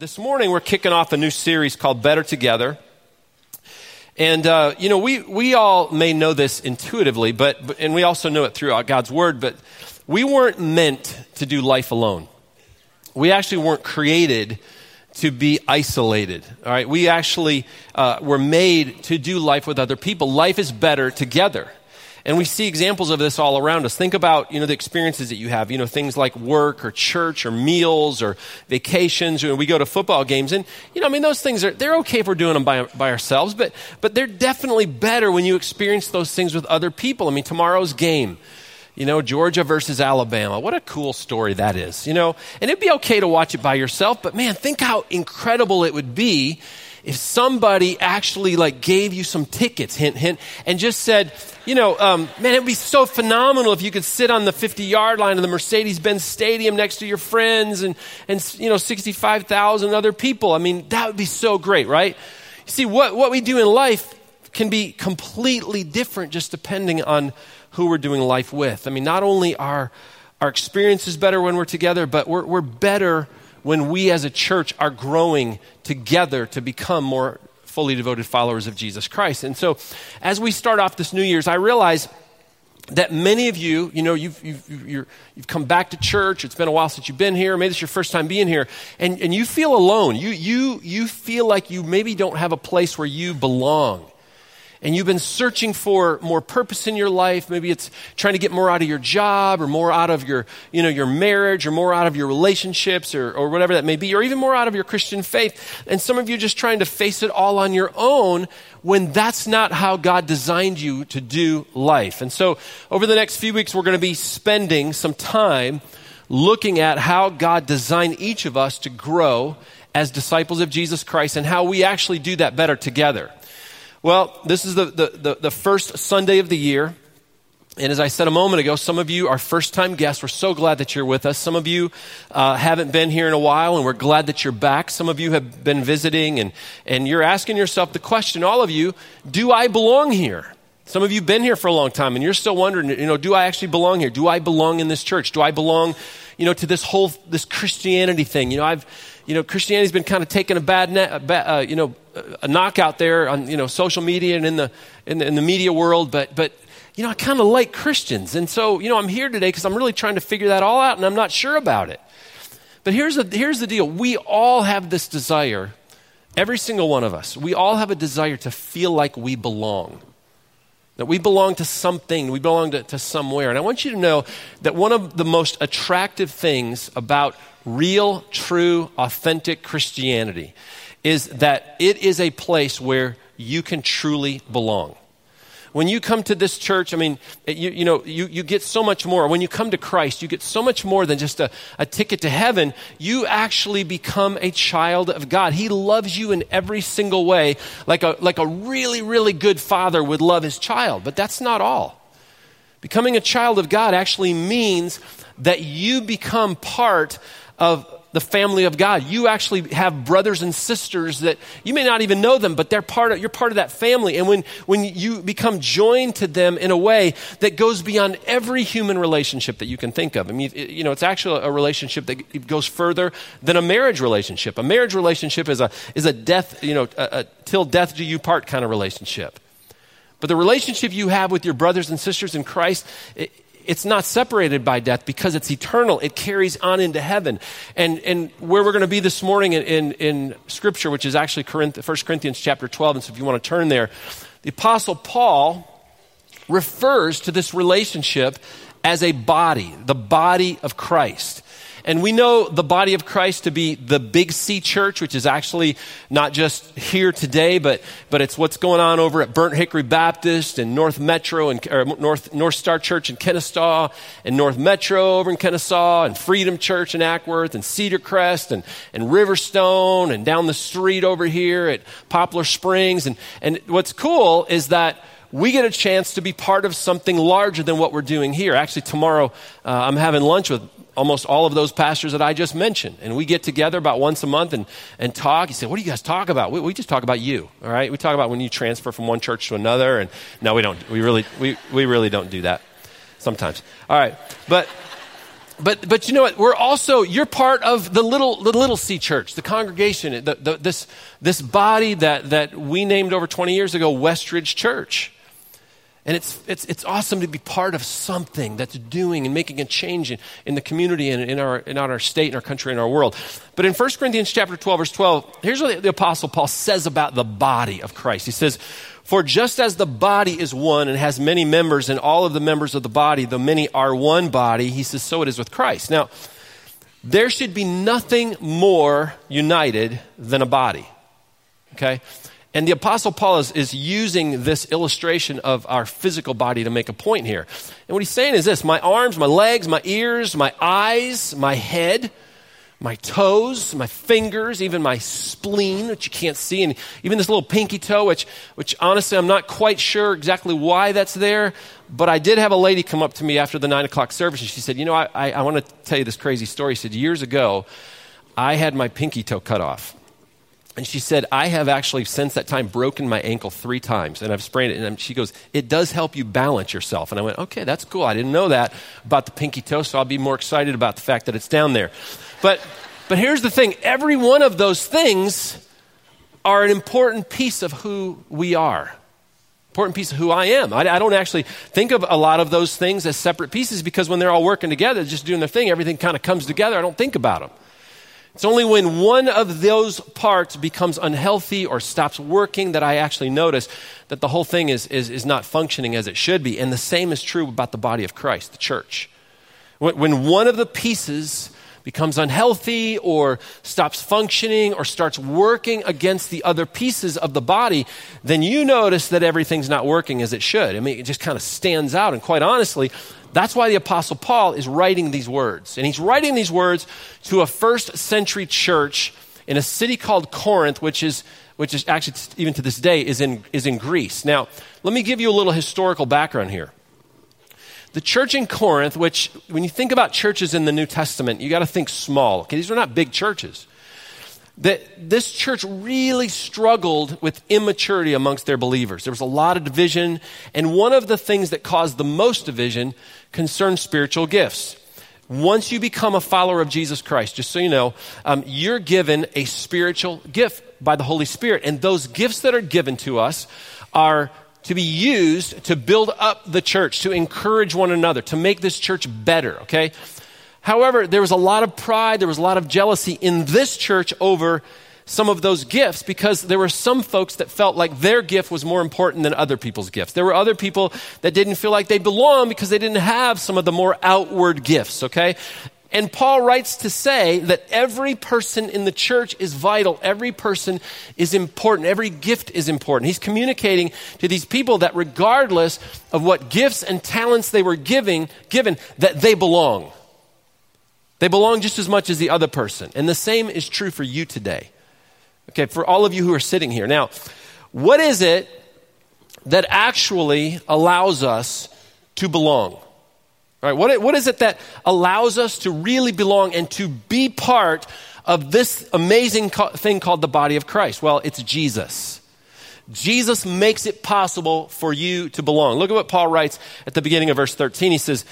This morning, we're kicking off a new series called Better Together. And, uh, you know, we, we all may know this intuitively, but, and we also know it throughout God's Word, but we weren't meant to do life alone. We actually weren't created to be isolated. All right, we actually uh, were made to do life with other people. Life is better together. And we see examples of this all around us. Think about, you know, the experiences that you have, you know, things like work or church or meals or vacations. Or we go to football games and, you know, I mean, those things are, they're okay if we're doing them by, by ourselves, but, but they're definitely better when you experience those things with other people. I mean, tomorrow's game, you know, Georgia versus Alabama. What a cool story that is, you know, and it'd be okay to watch it by yourself, but man, think how incredible it would be if somebody actually like gave you some tickets, hint, hint, and just said, you know, um, man, it would be so phenomenal if you could sit on the 50 yard line of the Mercedes Benz Stadium next to your friends and, and you know, 65,000 other people. I mean, that would be so great, right? You see, what, what we do in life can be completely different just depending on who we're doing life with. I mean, not only are our experiences better when we're together, but we're, we're better when we as a church are growing together to become more fully devoted followers of Jesus Christ. And so, as we start off this New Year's, I realize that many of you, you know, you've, you've, you have come back to church. It's been a while since you've been here. Maybe it's your first time being here. And, and you feel alone. You, you, you feel like you maybe don't have a place where you belong and you've been searching for more purpose in your life maybe it's trying to get more out of your job or more out of your you know your marriage or more out of your relationships or, or whatever that may be or even more out of your christian faith. And some of you just trying to face it all on your own when that's not how god designed you to do life. And so over the next few weeks we're going to be spending some time looking at how god designed each of us to grow as disciples of jesus christ and how we actually do that better together well, this is the, the, the, the, first Sunday of the year. And as I said a moment ago, some of you are first time guests. We're so glad that you're with us. Some of you uh, haven't been here in a while, and we're glad that you're back. Some of you have been visiting, and, and you're asking yourself the question, all of you, do I belong here? Some of you have been here for a long time, and you're still wondering, you know, do I actually belong here? Do I belong in this church? Do I belong, you know, to this whole, this Christianity thing? You know, I've, you know, Christianity's been kind of taking a bad, net, a uh, you know, a knockout there on, you know, social media and in the, in the, in the media world, but, but, you know, I kind of like Christians. And so, you know, I'm here today because I'm really trying to figure that all out and I'm not sure about it. But here's, the here's the deal. We all have this desire, every single one of us, we all have a desire to feel like we belong. That we belong to something, we belong to, to somewhere. And I want you to know that one of the most attractive things about real, true, authentic Christianity is that it is a place where you can truly belong. When you come to this church, I mean, you, you know, you, you get so much more. When you come to Christ, you get so much more than just a, a ticket to heaven. You actually become a child of God. He loves you in every single way, like a, like a really, really good father would love his child. But that's not all. Becoming a child of God actually means that you become part of the family of God. You actually have brothers and sisters that you may not even know them, but they're part of, you're part of that family. And when, when you become joined to them in a way that goes beyond every human relationship that you can think of. I mean, you know, it's actually a relationship that goes further than a marriage relationship. A marriage relationship is a, is a death, you know, a, a till death do you part kind of relationship. But the relationship you have with your brothers and sisters in Christ, it, it's not separated by death because it's eternal. It carries on into heaven. And, and where we're going to be this morning in, in, in Scripture, which is actually Corinth, 1 Corinthians chapter 12, and so if you want to turn there, the Apostle Paul refers to this relationship as a body, the body of Christ. And we know the body of Christ to be the Big C church, which is actually not just here today, but, but it's what's going on over at Burnt Hickory Baptist and North Metro and or North, North Star Church in Kennesaw and North Metro over in Kennesaw and Freedom Church in Acworth and Cedar Crest and, and Riverstone and down the street over here at Poplar Springs. And, and what's cool is that we get a chance to be part of something larger than what we're doing here. Actually, tomorrow uh, I'm having lunch with almost all of those pastors that I just mentioned. And we get together about once a month and, and talk. You say, What do you guys talk about? We, we, just talk about you, all right? We talk about when you transfer from one church to another. And no, we don't. We really, we, we really don't do that sometimes. All right. But but but you know what? We're also you're part of the little the little C church, the congregation, the, the, this this body that that we named over 20 years ago, Westridge Church. And it's, it's, it's awesome to be part of something that's doing and making a change in, in the community and in our, in our state, in our country, in our world. But in 1 Corinthians chapter 12, verse 12, here's what the Apostle Paul says about the body of Christ. He says, For just as the body is one and has many members, and all of the members of the body, the many are one body, he says, so it is with Christ. Now, there should be nothing more united than a body. Okay? And the Apostle Paul is, is using this illustration of our physical body to make a point here. And what he's saying is this my arms, my legs, my ears, my eyes, my head, my toes, my fingers, even my spleen, which you can't see, and even this little pinky toe, which, which honestly I'm not quite sure exactly why that's there. But I did have a lady come up to me after the nine o'clock service, and she said, You know, I, I, I want to tell you this crazy story. She said, Years ago, I had my pinky toe cut off. And she said, I have actually, since that time, broken my ankle three times and I've sprained it. And she goes, It does help you balance yourself. And I went, Okay, that's cool. I didn't know that about the pinky toe, so I'll be more excited about the fact that it's down there. But, but here's the thing every one of those things are an important piece of who we are. Important piece of who I am. I, I don't actually think of a lot of those things as separate pieces because when they're all working together, just doing their thing, everything kind of comes together. I don't think about them. It's only when one of those parts becomes unhealthy or stops working that I actually notice that the whole thing is, is, is not functioning as it should be. And the same is true about the body of Christ, the church. When, when one of the pieces becomes unhealthy or stops functioning or starts working against the other pieces of the body, then you notice that everything's not working as it should. I mean, it just kind of stands out. And quite honestly, that's why the Apostle Paul is writing these words. And he's writing these words to a first century church in a city called Corinth, which is, which is actually, even to this day, is in, is in Greece. Now, let me give you a little historical background here. The church in Corinth, which, when you think about churches in the New Testament, you got to think small. Okay, these are not big churches that this church really struggled with immaturity amongst their believers. There was a lot of division, and one of the things that caused the most division concerned spiritual gifts. Once you become a follower of Jesus Christ, just so you know, um, you're given a spiritual gift by the Holy Spirit. And those gifts that are given to us are to be used to build up the church, to encourage one another, to make this church better, okay? However, there was a lot of pride, there was a lot of jealousy in this church over some of those gifts because there were some folks that felt like their gift was more important than other people's gifts. There were other people that didn't feel like they belonged because they didn't have some of the more outward gifts, okay? And Paul writes to say that every person in the church is vital. Every person is important. Every gift is important. He's communicating to these people that regardless of what gifts and talents they were giving, given, that they belong. They belong just as much as the other person. And the same is true for you today. Okay, for all of you who are sitting here. Now, what is it that actually allows us to belong? All right, what, what is it that allows us to really belong and to be part of this amazing co- thing called the body of Christ? Well, it's Jesus. Jesus makes it possible for you to belong. Look at what Paul writes at the beginning of verse 13. He says,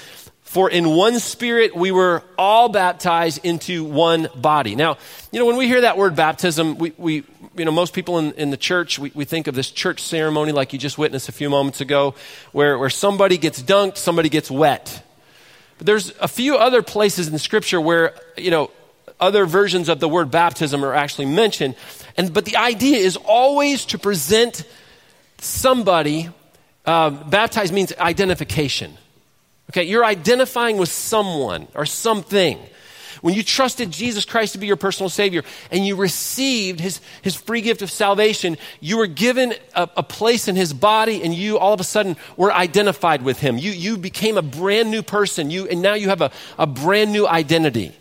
for in one spirit we were all baptized into one body. Now, you know, when we hear that word baptism, we, we you know, most people in, in the church, we, we think of this church ceremony like you just witnessed a few moments ago, where, where somebody gets dunked, somebody gets wet. But there's a few other places in Scripture where, you know, other versions of the word baptism are actually mentioned. And, but the idea is always to present somebody, uh, baptized means identification. Okay, you're identifying with someone or something. When you trusted Jesus Christ to be your personal Savior and you received His, his free gift of salvation, you were given a, a, place in His body and you all of a sudden were identified with Him. You, you became a brand new person you, and now you have a, a brand new identity.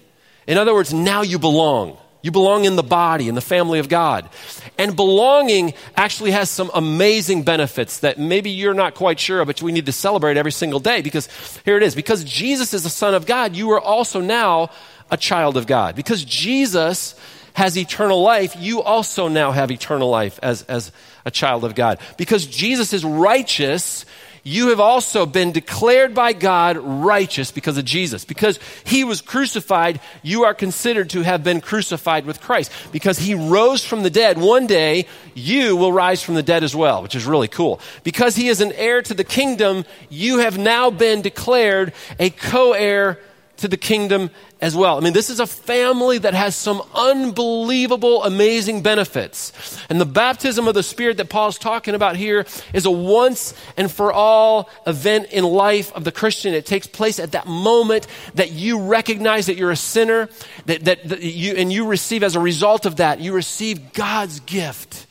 In other words, now you belong. You belong in the body, in the family of God. And belonging actually has some amazing benefits that maybe you're not quite sure of, but we need to celebrate every single day because here it is. Because Jesus is the Son of God, you are also now a child of God. Because Jesus has eternal life, you also now have eternal life as, as a child of God. Because Jesus is righteous, you have also been declared by God righteous because of Jesus. Because he was crucified, you are considered to have been crucified with Christ. Because he rose from the dead, one day you will rise from the dead as well, which is really cool. Because he is an heir to the kingdom, you have now been declared a co heir to the kingdom as well. I mean, this is a family that has some unbelievable, amazing benefits. And the baptism of the Spirit that Paul's talking about here is a once and for all event in life of the Christian. It takes place at that moment that you recognize that you're a sinner, that, that, that you, and you receive as a result of that, you receive God's gift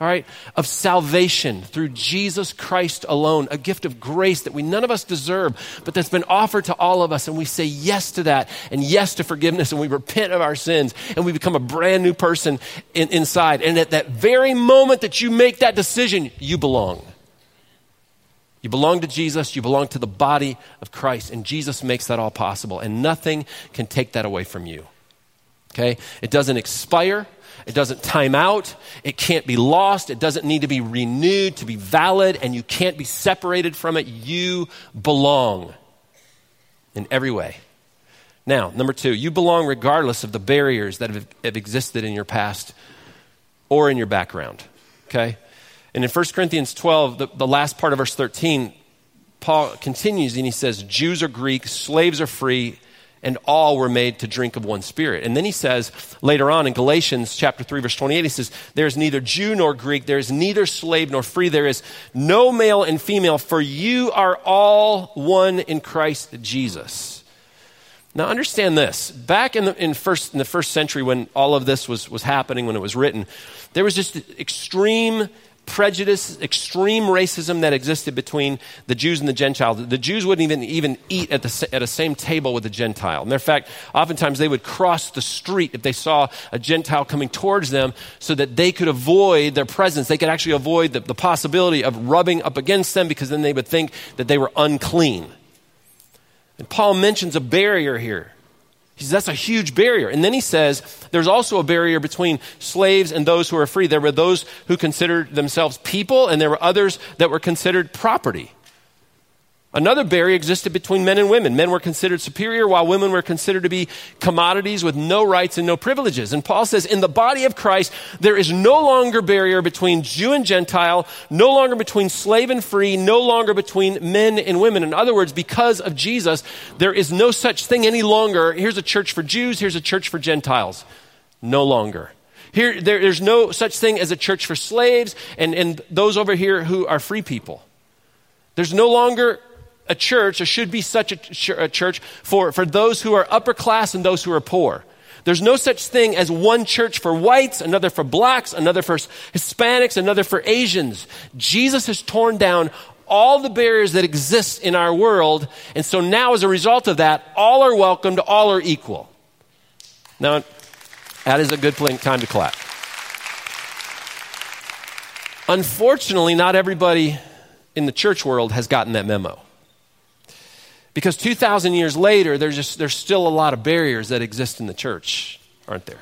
all right, of salvation through Jesus Christ alone, a gift of grace that we none of us deserve, but that's been offered to all of us. And we say yes to that and yes to forgiveness and we repent of our sins and we become a brand new person in, inside. And at that very moment that you make that decision, you belong. You belong to Jesus, you belong to the body of Christ, and Jesus makes that all possible. And nothing can take that away from you. Okay? It doesn't expire. It doesn't time out. It can't be lost. It doesn't need to be renewed to be valid, and you can't be separated from it. You belong in every way. Now, number two, you belong regardless of the barriers that have, have existed in your past or in your background. Okay? And in 1 Corinthians 12, the, the last part of verse 13, Paul continues and he says, Jews are Greek, slaves are free and all were made to drink of one spirit. And then he says later on in Galatians chapter 3 verse 28 he says there is neither Jew nor Greek there is neither slave nor free there is no male and female for you are all one in Christ Jesus. Now understand this. Back in the in first in the first century when all of this was was happening when it was written there was just extreme prejudice, extreme racism that existed between the Jews and the Gentiles. The Jews wouldn't even, even eat at the, at a same table with a Gentile. Matter of fact, oftentimes they would cross the street if they saw a Gentile coming towards them so that they could avoid their presence. They could actually avoid the, the possibility of rubbing up against them because then they would think that they were unclean. And Paul mentions a barrier here. Says that's a huge barrier. And then he says there's also a barrier between slaves and those who are free. There were those who considered themselves people, and there were others that were considered property. Another barrier existed between men and women. Men were considered superior while women were considered to be commodities with no rights and no privileges. And Paul says, in the body of Christ, there is no longer barrier between Jew and Gentile, no longer between slave and free, no longer between men and women. In other words, because of Jesus, there is no such thing any longer. Here's a church for Jews, here's a church for Gentiles. No longer. Here, there, there's no such thing as a church for slaves and, and those over here who are free people. There's no longer a church, or should be such a, ch- a church for, for those who are upper class and those who are poor. There's no such thing as one church for whites, another for blacks, another for Hispanics, another for Asians. Jesus has torn down all the barriers that exist in our world. And so now, as a result of that, all are welcomed, all are equal. Now, that is a good time to clap. Unfortunately, not everybody in the church world has gotten that memo. Because 2,000 years later, there's, just, there's still a lot of barriers that exist in the church, aren't there?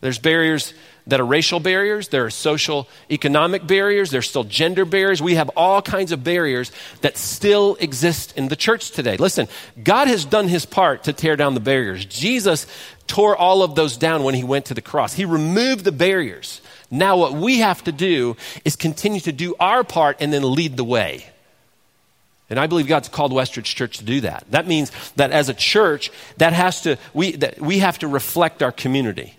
There's barriers that are racial barriers, there are social economic barriers, there's still gender barriers. We have all kinds of barriers that still exist in the church today. Listen, God has done his part to tear down the barriers. Jesus tore all of those down when he went to the cross. He removed the barriers. Now, what we have to do is continue to do our part and then lead the way. And I believe God's called Westridge Church to do that. That means that as a church, that has to, we, that we have to reflect our community.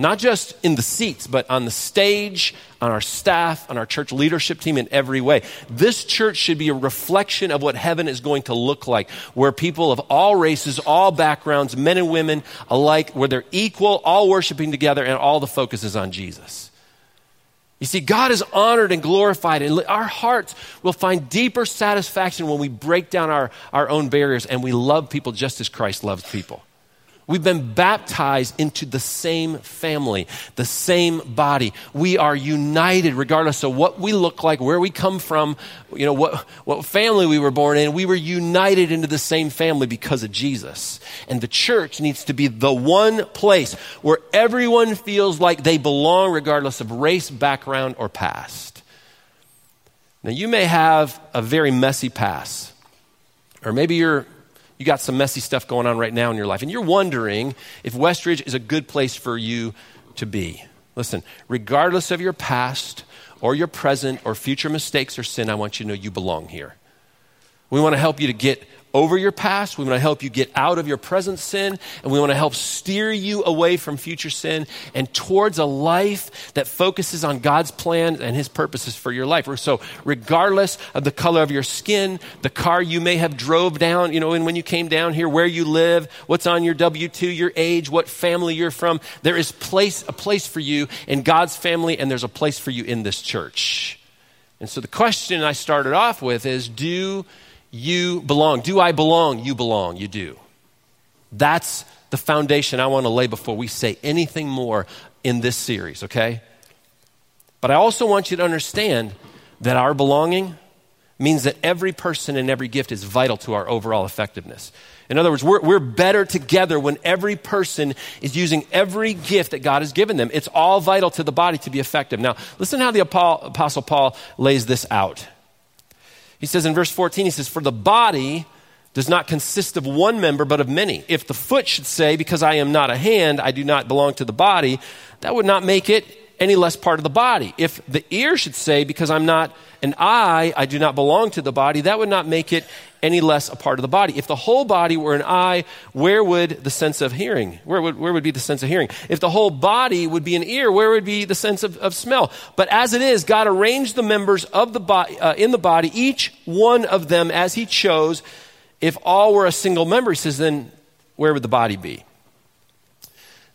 Not just in the seats, but on the stage, on our staff, on our church leadership team in every way. This church should be a reflection of what heaven is going to look like, where people of all races, all backgrounds, men and women alike, where they're equal, all worshiping together, and all the focus is on Jesus. You see, God is honored and glorified, and our hearts will find deeper satisfaction when we break down our, our own barriers and we love people just as Christ loves people. We've been baptized into the same family, the same body. We are united regardless of what we look like, where we come from, you know, what, what family we were born in. We were united into the same family because of Jesus. And the church needs to be the one place where everyone feels like they belong regardless of race, background, or past. Now, you may have a very messy past, or maybe you're, you got some messy stuff going on right now in your life, and you're wondering if Westridge is a good place for you to be. Listen, regardless of your past or your present or future mistakes or sin, I want you to know you belong here. We want to help you to get over your past. We want to help you get out of your present sin, and we want to help steer you away from future sin and towards a life that focuses on God's plan and His purposes for your life. So, regardless of the color of your skin, the car you may have drove down, you know, and when you came down here, where you live, what's on your W two, your age, what family you're from, there is place a place for you in God's family, and there's a place for you in this church. And so, the question I started off with is, do you belong. Do I belong? You belong. You do. That's the foundation I want to lay before we say anything more in this series, okay? But I also want you to understand that our belonging means that every person and every gift is vital to our overall effectiveness. In other words, we're, we're better together when every person is using every gift that God has given them. It's all vital to the body to be effective. Now, listen how the Apostle Paul lays this out. He says in verse 14, he says, For the body does not consist of one member, but of many. If the foot should say, Because I am not a hand, I do not belong to the body, that would not make it any less part of the body. If the ear should say, Because I'm not an eye, I do not belong to the body, that would not make it any less a part of the body. If the whole body were an eye, where would the sense of hearing? Where would, where would be the sense of hearing? If the whole body would be an ear, where would be the sense of, of smell? But as it is, God arranged the members of the body, uh, in the body, each one of them as He chose. If all were a single member, He says, then where would the body be?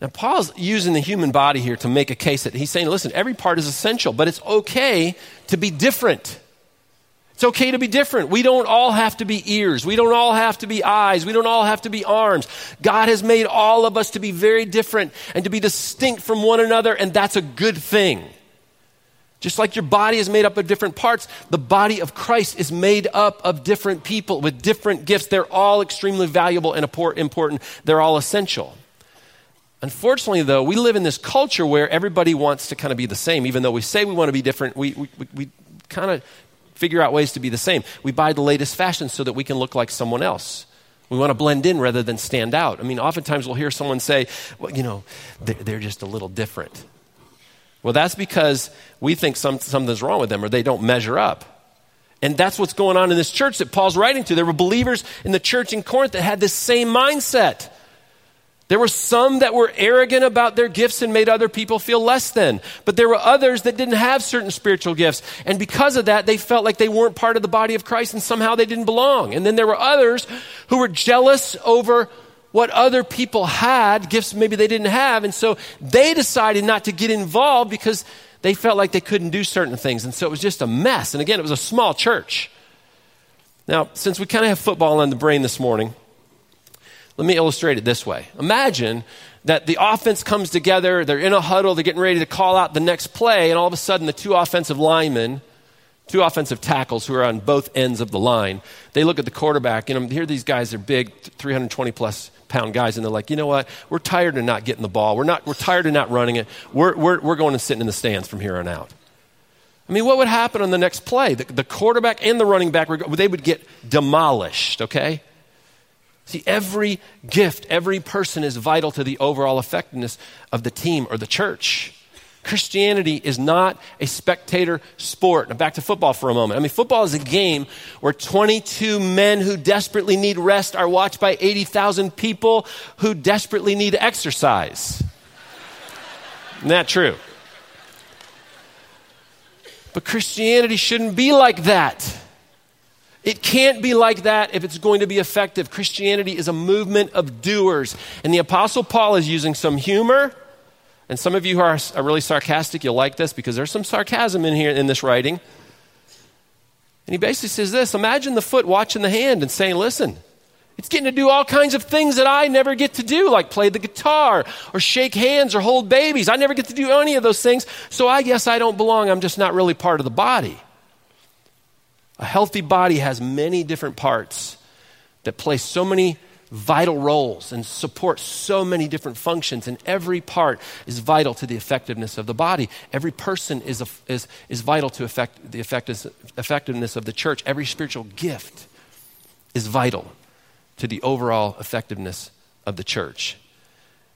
Now, Paul's using the human body here to make a case that he's saying, listen, every part is essential, but it's okay to be different. It's okay to be different. We don't all have to be ears. We don't all have to be eyes. We don't all have to be arms. God has made all of us to be very different and to be distinct from one another, and that's a good thing. Just like your body is made up of different parts, the body of Christ is made up of different people with different gifts. They're all extremely valuable and important. They're all essential. Unfortunately, though, we live in this culture where everybody wants to kind of be the same. Even though we say we want to be different, we, we, we kind of figure out ways to be the same. We buy the latest fashion so that we can look like someone else. We want to blend in rather than stand out. I mean, oftentimes we'll hear someone say, well, you know, they're just a little different. Well, that's because we think some, something's wrong with them or they don't measure up. And that's what's going on in this church that Paul's writing to. There were believers in the church in Corinth that had this same mindset. There were some that were arrogant about their gifts and made other people feel less than. But there were others that didn't have certain spiritual gifts. And because of that, they felt like they weren't part of the body of Christ and somehow they didn't belong. And then there were others who were jealous over what other people had, gifts maybe they didn't have. And so they decided not to get involved because they felt like they couldn't do certain things. And so it was just a mess. And again, it was a small church. Now, since we kind of have football on the brain this morning, let me illustrate it this way. Imagine that the offense comes together, they're in a huddle, they're getting ready to call out the next play, and all of a sudden the two offensive linemen, two offensive tackles who are on both ends of the line, they look at the quarterback, and here these guys are big, 320 plus pound guys, and they're like, you know what? We're tired of not getting the ball. We're, not, we're tired of not running it. We're, we're, we're going and sitting in the stands from here on out. I mean, what would happen on the next play? The, the quarterback and the running back, they would get demolished, okay? See, every gift, every person is vital to the overall effectiveness of the team or the church. Christianity is not a spectator sport. Now, back to football for a moment. I mean, football is a game where 22 men who desperately need rest are watched by 80,000 people who desperately need exercise. Isn't that true? But Christianity shouldn't be like that. It can't be like that if it's going to be effective. Christianity is a movement of doers. And the Apostle Paul is using some humor. And some of you who are, are really sarcastic, you'll like this because there's some sarcasm in here in this writing. And he basically says this Imagine the foot watching the hand and saying, Listen, it's getting to do all kinds of things that I never get to do, like play the guitar or shake hands or hold babies. I never get to do any of those things, so I guess I don't belong. I'm just not really part of the body. A healthy body has many different parts that play so many vital roles and support so many different functions, and every part is vital to the effectiveness of the body. Every person is, a, is, is vital to affect the effectiveness of the church. Every spiritual gift is vital to the overall effectiveness of the church.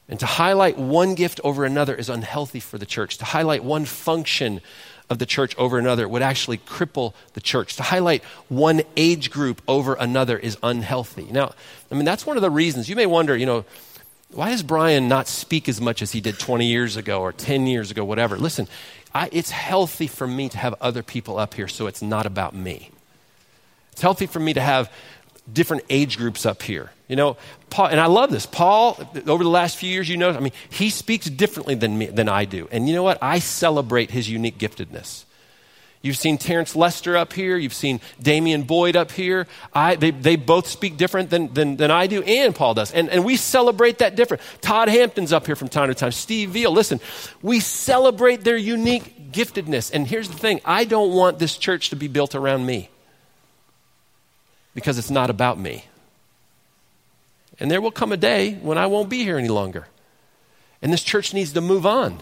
And to highlight one gift over another is unhealthy for the church. To highlight one function of the church over another would actually cripple the church. To highlight one age group over another is unhealthy. Now, I mean, that's one of the reasons. You may wonder, you know, why does Brian not speak as much as he did 20 years ago or 10 years ago, whatever? Listen, I, it's healthy for me to have other people up here so it's not about me. It's healthy for me to have different age groups up here. You know, Paul, and I love this. Paul, over the last few years, you know, I mean, he speaks differently than me, than I do. And you know what? I celebrate his unique giftedness. You've seen Terence Lester up here. You've seen Damian Boyd up here. I, they, they both speak different than, than, than I do, and Paul does. And, and we celebrate that different. Todd Hampton's up here from time to time. Steve Veal. Listen, we celebrate their unique giftedness. And here's the thing I don't want this church to be built around me because it's not about me. And there will come a day when I won't be here any longer. And this church needs to move on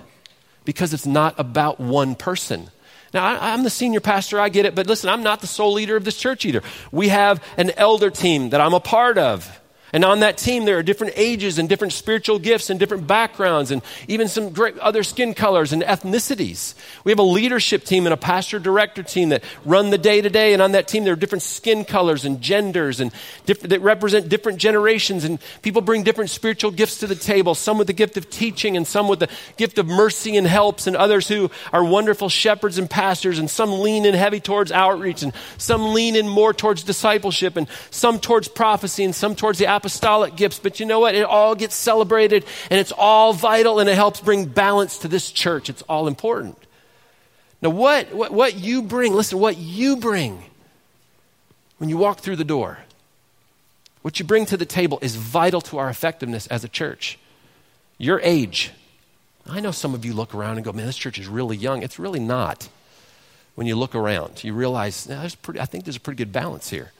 because it's not about one person. Now, I, am the senior pastor, I get it, but listen, I'm not the sole leader of this church either. We have an elder team that I'm a part of. And on that team, there are different ages and different spiritual gifts and different backgrounds and even some great other skin colors and ethnicities. We have a leadership team and a pastor director team that run the day to day. And on that team, there are different skin colors and genders and that represent different generations. And people bring different spiritual gifts to the table, some with the gift of teaching and some with the gift of mercy and helps, and others who are wonderful shepherds and pastors. And some lean in heavy towards outreach and some lean in more towards discipleship and some towards prophecy and some towards the apostolic gifts, but you know what? It all gets celebrated and it's all vital and it helps bring balance to this church. It's all important. Now, what, what, what you bring, listen, what you bring when you walk through the door, what you bring to the table is vital to our effectiveness as a church. Your age. I know some of you look around and go, man, this church is really young. It's really not. When you look around, you realize, there's pretty, I think there's a pretty good balance here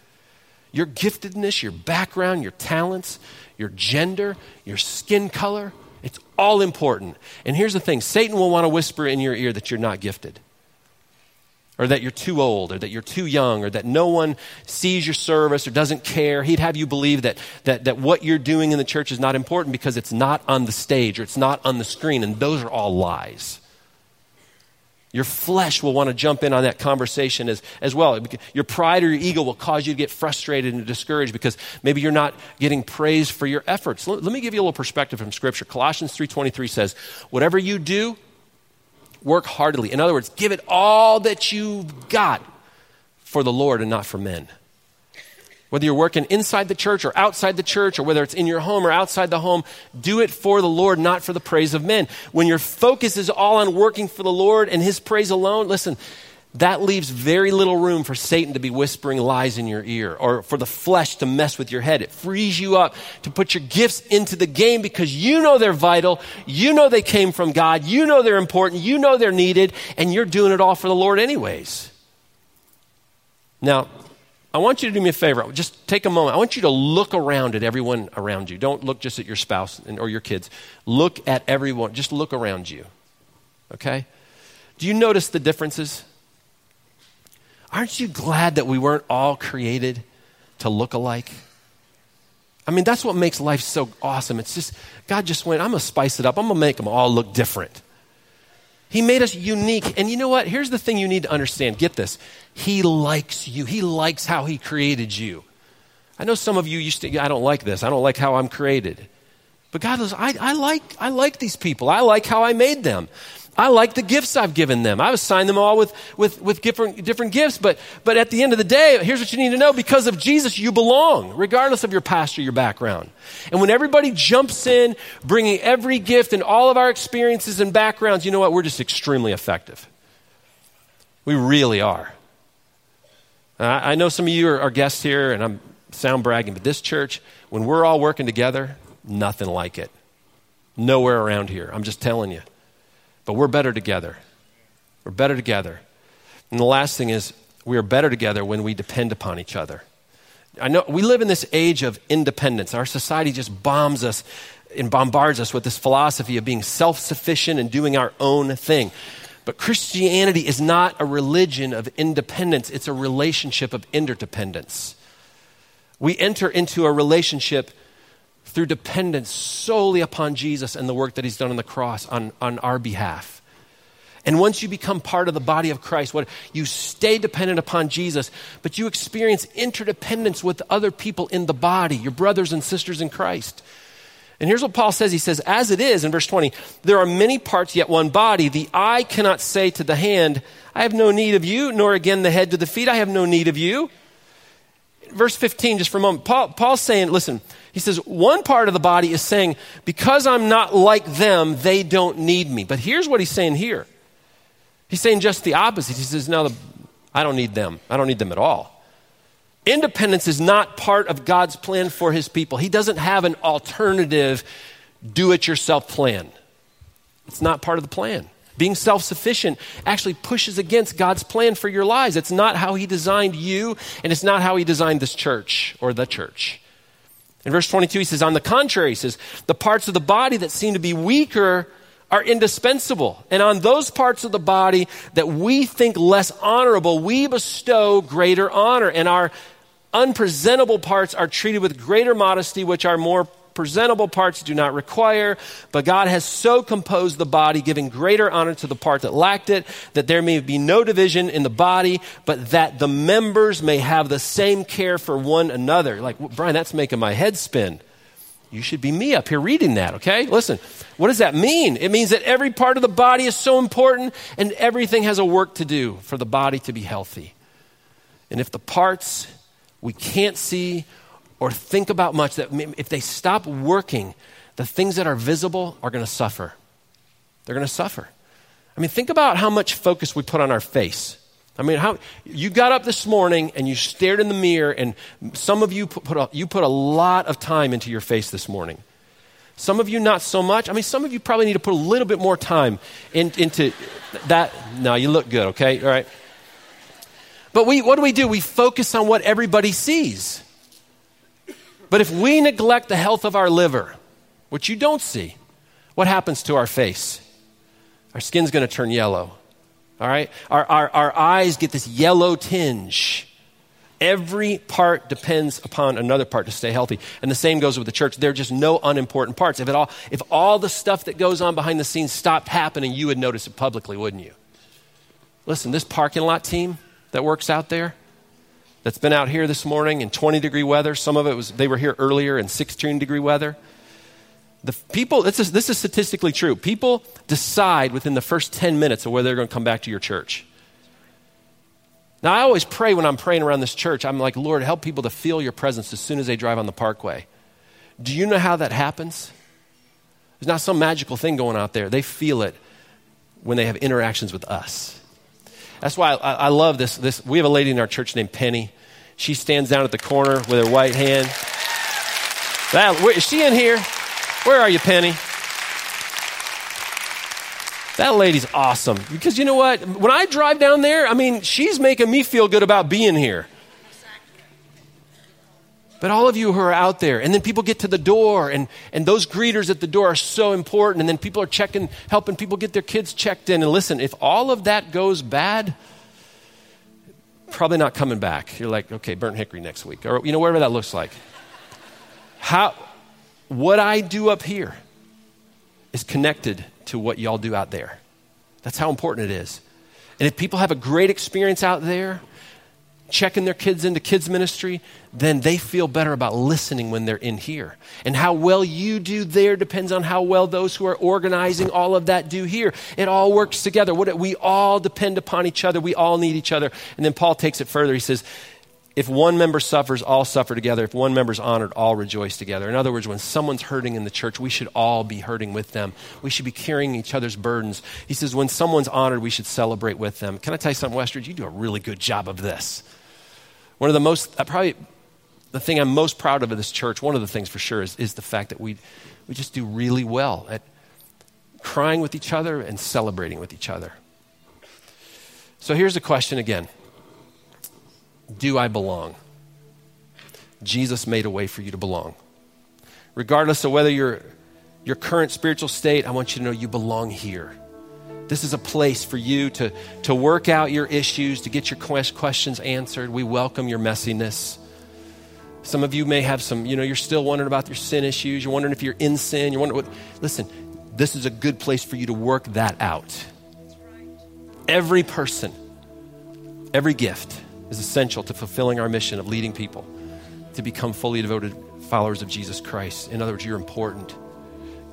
your giftedness, your background, your talents, your gender, your skin color. It's all important. And here's the thing Satan will want to whisper in your ear that you're not gifted, or that you're too old, or that you're too young, or that no one sees your service or doesn't care. He'd have you believe that, that, that what you're doing in the church is not important because it's not on the stage or it's not on the screen. And those are all lies. Your flesh will want to jump in on that conversation as, as well. Your pride or your ego will cause you to get frustrated and discouraged because maybe you're not getting praise for your efforts. Let, let me give you a little perspective from Scripture. Colossians 3.23 says, whatever you do, work heartily. In other words, give it all that you've got for the Lord and not for men. Whether you're working inside the church or outside the church, or whether it's in your home or outside the home, do it for the Lord, not for the praise of men. When your focus is all on working for the Lord and His praise alone, listen, that leaves very little room for Satan to be whispering lies in your ear or for the flesh to mess with your head. It frees you up to put your gifts into the game because you know they're vital. You know they came from God. You know they're important. You know they're needed and you're doing it all for the Lord anyways. Now, I want you to do me a favor. Just take a moment. I want you to look around at everyone around you. Don't look just at your spouse or your kids. Look at everyone. Just look around you. Okay? Do you notice the differences? Aren't you glad that we weren't all created to look alike? I mean, that's what makes life so awesome. It's just, God just went, I'm going to spice it up. I'm going to make them all look different. He made us unique. And you know what? Here's the thing you need to understand. Get this. He likes you. He likes how he created you. I know some of you used to, I don't like this. I don't like how I'm created. But God goes, I, I, like, I like these people. I like how I made them. I like the gifts I've given them. I've assigned them all with, with, with different, different gifts. But, but at the end of the day, here's what you need to know. Because of Jesus, you belong, regardless of your past or your background. And when everybody jumps in, bringing every gift and all of our experiences and backgrounds, you know what? We're just extremely effective. We really are. I, I know some of you are, are guests here, and I'm sound bragging, but this church, when we're all working together, nothing like it. Nowhere around here. I'm just telling you. But we're better together. We're better together. And the last thing is, we are better together when we depend upon each other. I know we live in this age of independence. Our society just bombs us and bombards us with this philosophy of being self sufficient and doing our own thing. But Christianity is not a religion of independence, it's a relationship of interdependence. We enter into a relationship through dependence solely upon Jesus and the work that he's done on the cross on, on our behalf. And once you become part of the body of Christ, what you stay dependent upon Jesus, but you experience interdependence with other people in the body, your brothers and sisters in Christ. And here's what Paul says. He says, as it is in verse 20, there are many parts yet one body. The eye cannot say to the hand, I have no need of you, nor again the head to the feet, I have no need of you. Verse 15, just for a moment, Paul, Paul's saying, listen, he says, one part of the body is saying, because I'm not like them, they don't need me. But here's what he's saying here. He's saying just the opposite. He says, no, the, I don't need them. I don't need them at all. Independence is not part of God's plan for his people. He doesn't have an alternative do it yourself plan. It's not part of the plan. Being self sufficient actually pushes against God's plan for your lives. It's not how He designed you, and it's not how He designed this church or the church. In verse 22, he says, On the contrary, he says, the parts of the body that seem to be weaker are indispensable. And on those parts of the body that we think less honorable, we bestow greater honor. And our unpresentable parts are treated with greater modesty, which our more presentable parts do not require. But God has so composed the body, giving greater honor to the part that lacked it, that there may be no division in the body, but that the members may have the same care for one another. Like, Brian, that's making my head spin. You should be me up here reading that, okay? Listen, what does that mean? It means that every part of the body is so important and everything has a work to do for the body to be healthy. And if the parts we can't see or think about much, that if they stop working, the things that are visible are going to suffer. They're going to suffer. I mean, think about how much focus we put on our face. I mean, how you got up this morning and you stared in the mirror, and some of you put, put a, you put a lot of time into your face this morning. Some of you not so much. I mean, some of you probably need to put a little bit more time in, into that. No, you look good. Okay, all right. But we, what do we do? We focus on what everybody sees. But if we neglect the health of our liver, which you don't see, what happens to our face? Our skin's going to turn yellow. All right? Our, our, our eyes get this yellow tinge. Every part depends upon another part to stay healthy. And the same goes with the church. There are just no unimportant parts. If, it all, if all the stuff that goes on behind the scenes stopped happening, you would notice it publicly, wouldn't you? Listen, this parking lot team that works out there, that's been out here this morning in 20 degree weather. Some of it was, they were here earlier in 16 degree weather. The people, this is, this is statistically true. People decide within the first 10 minutes of whether they're going to come back to your church. Now, I always pray when I'm praying around this church, I'm like, Lord, help people to feel your presence as soon as they drive on the parkway. Do you know how that happens? There's not some magical thing going out there. They feel it when they have interactions with us. That's why I, I love this, this. We have a lady in our church named Penny. She stands down at the corner with her white hand. That, where, is she in here? Where are you, Penny? That lady's awesome. Because you know what? When I drive down there, I mean, she's making me feel good about being here. But all of you who are out there, and then people get to the door, and, and those greeters at the door are so important, and then people are checking, helping people get their kids checked in. And listen, if all of that goes bad, probably not coming back. You're like, okay, burnt hickory next week, or you know, whatever that looks like. How, what I do up here is connected to what y'all do out there. That's how important it is. And if people have a great experience out there, checking their kids into kids ministry, then they feel better about listening when they're in here. And how well you do there depends on how well those who are organizing all of that do here. It all works together. We all depend upon each other. We all need each other. And then Paul takes it further. He says, if one member suffers, all suffer together. If one member is honored, all rejoice together. In other words, when someone's hurting in the church, we should all be hurting with them. We should be carrying each other's burdens. He says, when someone's honored, we should celebrate with them. Can I tell you something, Westridge? You do a really good job of this. One of the most, uh, probably the thing I'm most proud of in this church, one of the things for sure, is, is the fact that we, we just do really well at crying with each other and celebrating with each other. So here's the question again Do I belong? Jesus made a way for you to belong. Regardless of whether you're your current spiritual state, I want you to know you belong here. This is a place for you to, to work out your issues, to get your questions answered. We welcome your messiness. Some of you may have some, you know, you're still wondering about your sin issues. You're wondering if you're in sin. You're wondering what. Listen, this is a good place for you to work that out. Every person, every gift is essential to fulfilling our mission of leading people to become fully devoted followers of Jesus Christ. In other words, you're important.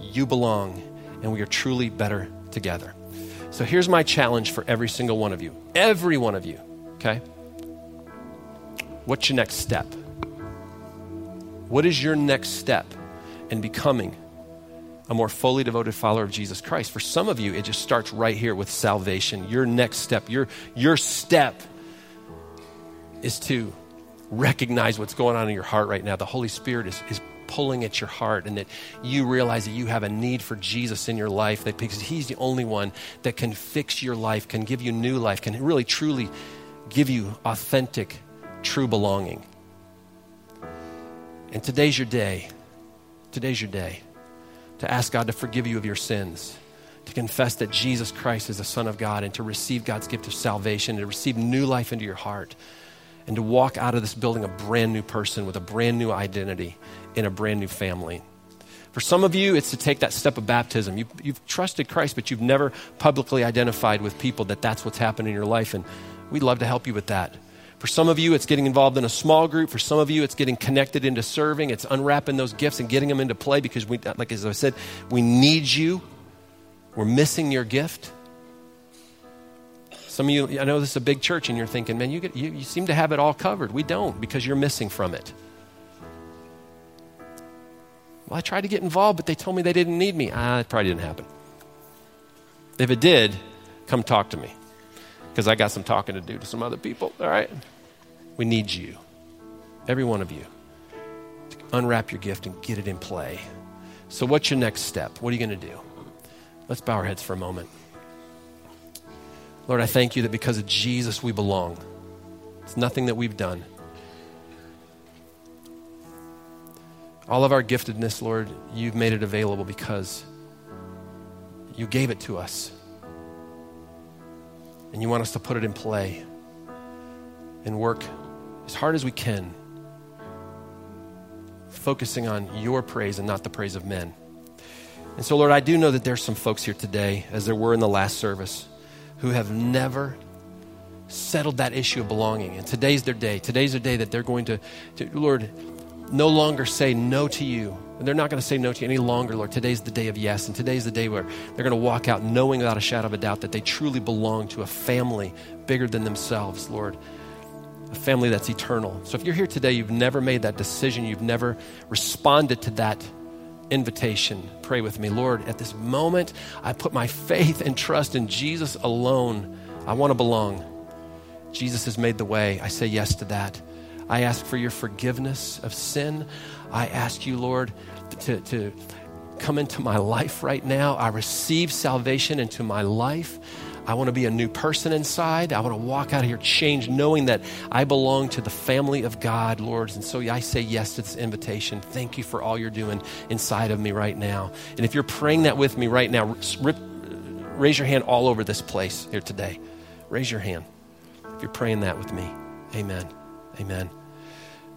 You belong, and we are truly better together. So here's my challenge for every single one of you. Every one of you, okay? What's your next step? What is your next step in becoming a more fully devoted follower of Jesus Christ? For some of you, it just starts right here with salvation. Your next step, your, your step is to recognize what's going on in your heart right now. The Holy Spirit is, is pulling at your heart and that you realize that you have a need for Jesus in your life that because he's the only one that can fix your life, can give you new life, can really truly give you authentic true belonging. And today's your day. Today's your day to ask God to forgive you of your sins, to confess that Jesus Christ is the Son of God, and to receive God's gift of salvation, to receive new life into your heart and to walk out of this building a brand new person with a brand new identity in a brand new family. For some of you, it's to take that step of baptism. You've, you've, trusted Christ, but you've never publicly identified with people that that's what's happened in your life, and we'd love to help you with that. For some of you, it's getting involved in a small group. For some of you, it's getting connected into serving. It's unwrapping those gifts and getting them into play because, we, like as I said, we need you. We're missing your gift. Some of you, I know this is a big church, and you're thinking, man, you, get, you, you seem to have it all covered. We don't because you're missing from it. Well, I tried to get involved, but they told me they didn't need me. Ah, it probably didn't happen. If it did, come talk to me because I got some talking to do to some other people, all right? We need you, every one of you, to unwrap your gift and get it in play. So, what's your next step? What are you going to do? Let's bow our heads for a moment. Lord, I thank you that because of Jesus we belong. It's nothing that we've done. All of our giftedness, Lord, you've made it available because you gave it to us. And you want us to put it in play and work as hard as we can, focusing on your praise and not the praise of men. And so, Lord, I do know that there's some folks here today, as there were in the last service who have never settled that issue of belonging. And today's their day. Today's their day that they're going to, to Lord, no longer say no to you. And they're not going to say no to you any longer, Lord. Today's the day of yes. And today's the day where they're going to walk out knowing without a shadow of a doubt that they truly belong to a family bigger than themselves, Lord. A family that's eternal. So if you're here today, you've never made that decision, you've never responded to that invitation. Pray with me. Lord, at this moment, I put my faith and trust in Jesus alone. I want to belong. Jesus has made the way. I say yes to that. I ask for your forgiveness of sin. I ask you, Lord, to, to come into my life right now. I receive salvation into my life. I want to be a new person inside. I want to walk out of here changed, knowing that I belong to the family of God, Lord. And so I say yes to this invitation. Thank you for all you're doing inside of me right now. And if you're praying that with me right now, rip, raise your hand all over this place here today. Raise your hand if you're praying that with me. Amen. Amen.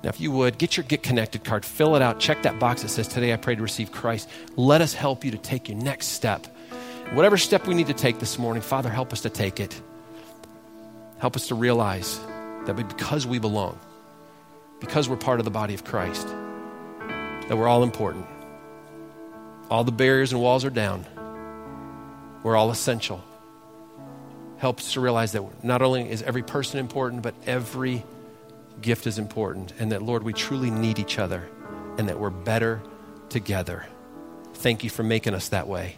Now, if you would, get your Get Connected card, fill it out, check that box that says, Today I pray to receive Christ. Let us help you to take your next step Whatever step we need to take this morning, Father, help us to take it. Help us to realize that because we belong, because we're part of the body of Christ, that we're all important. All the barriers and walls are down. We're all essential. Help us to realize that not only is every person important, but every gift is important. And that, Lord, we truly need each other and that we're better together. Thank you for making us that way.